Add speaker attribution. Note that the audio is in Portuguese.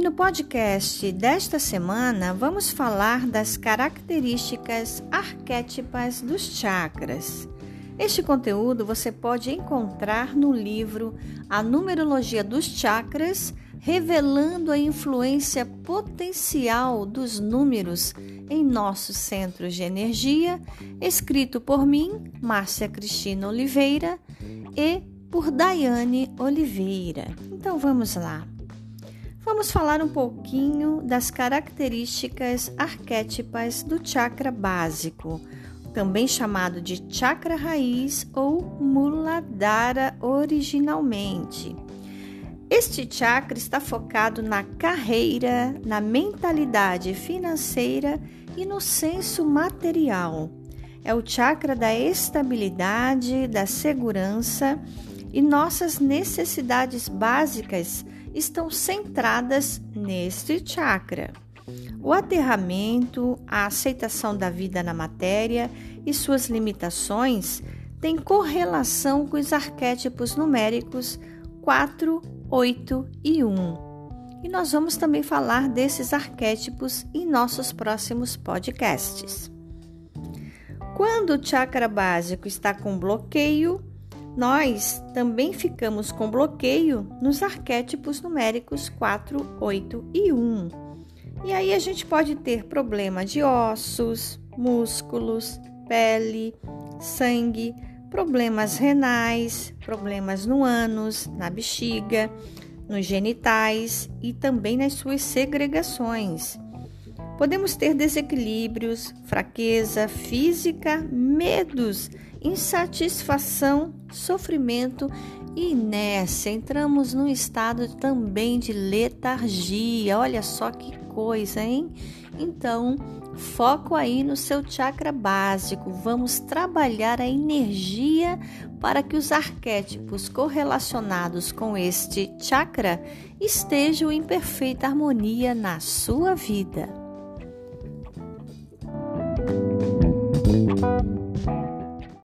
Speaker 1: no podcast desta semana vamos falar das características arquétipas dos chakras. Este conteúdo você pode encontrar no livro A Numerologia dos Chakras, revelando a influência potencial dos números em nossos centros de energia, escrito por mim, Márcia Cristina Oliveira, e por Daiane Oliveira. Então vamos lá. Vamos falar um pouquinho das características arquétipas do chakra básico, também chamado de chakra raiz ou Muladhara originalmente. Este chakra está focado na carreira, na mentalidade financeira e no senso material. É o chakra da estabilidade, da segurança e nossas necessidades básicas estão centradas neste chakra. O aterramento, a aceitação da vida na matéria e suas limitações têm correlação com os arquétipos numéricos 4, 8 e 1. E nós vamos também falar desses arquétipos em nossos próximos podcasts. Quando o chakra básico está com bloqueio, nós também ficamos com bloqueio nos arquétipos numéricos 4, 8 e 1. E aí a gente pode ter problema de ossos, músculos, pele, sangue, problemas renais, problemas no ânus, na bexiga, nos genitais e também nas suas segregações. Podemos ter desequilíbrios, fraqueza física, medos insatisfação, sofrimento e inércia. Entramos num estado também de letargia. Olha só que coisa, hein? Então, foco aí no seu chakra básico. Vamos trabalhar a energia para que os arquétipos correlacionados com este chakra estejam em perfeita harmonia na sua vida.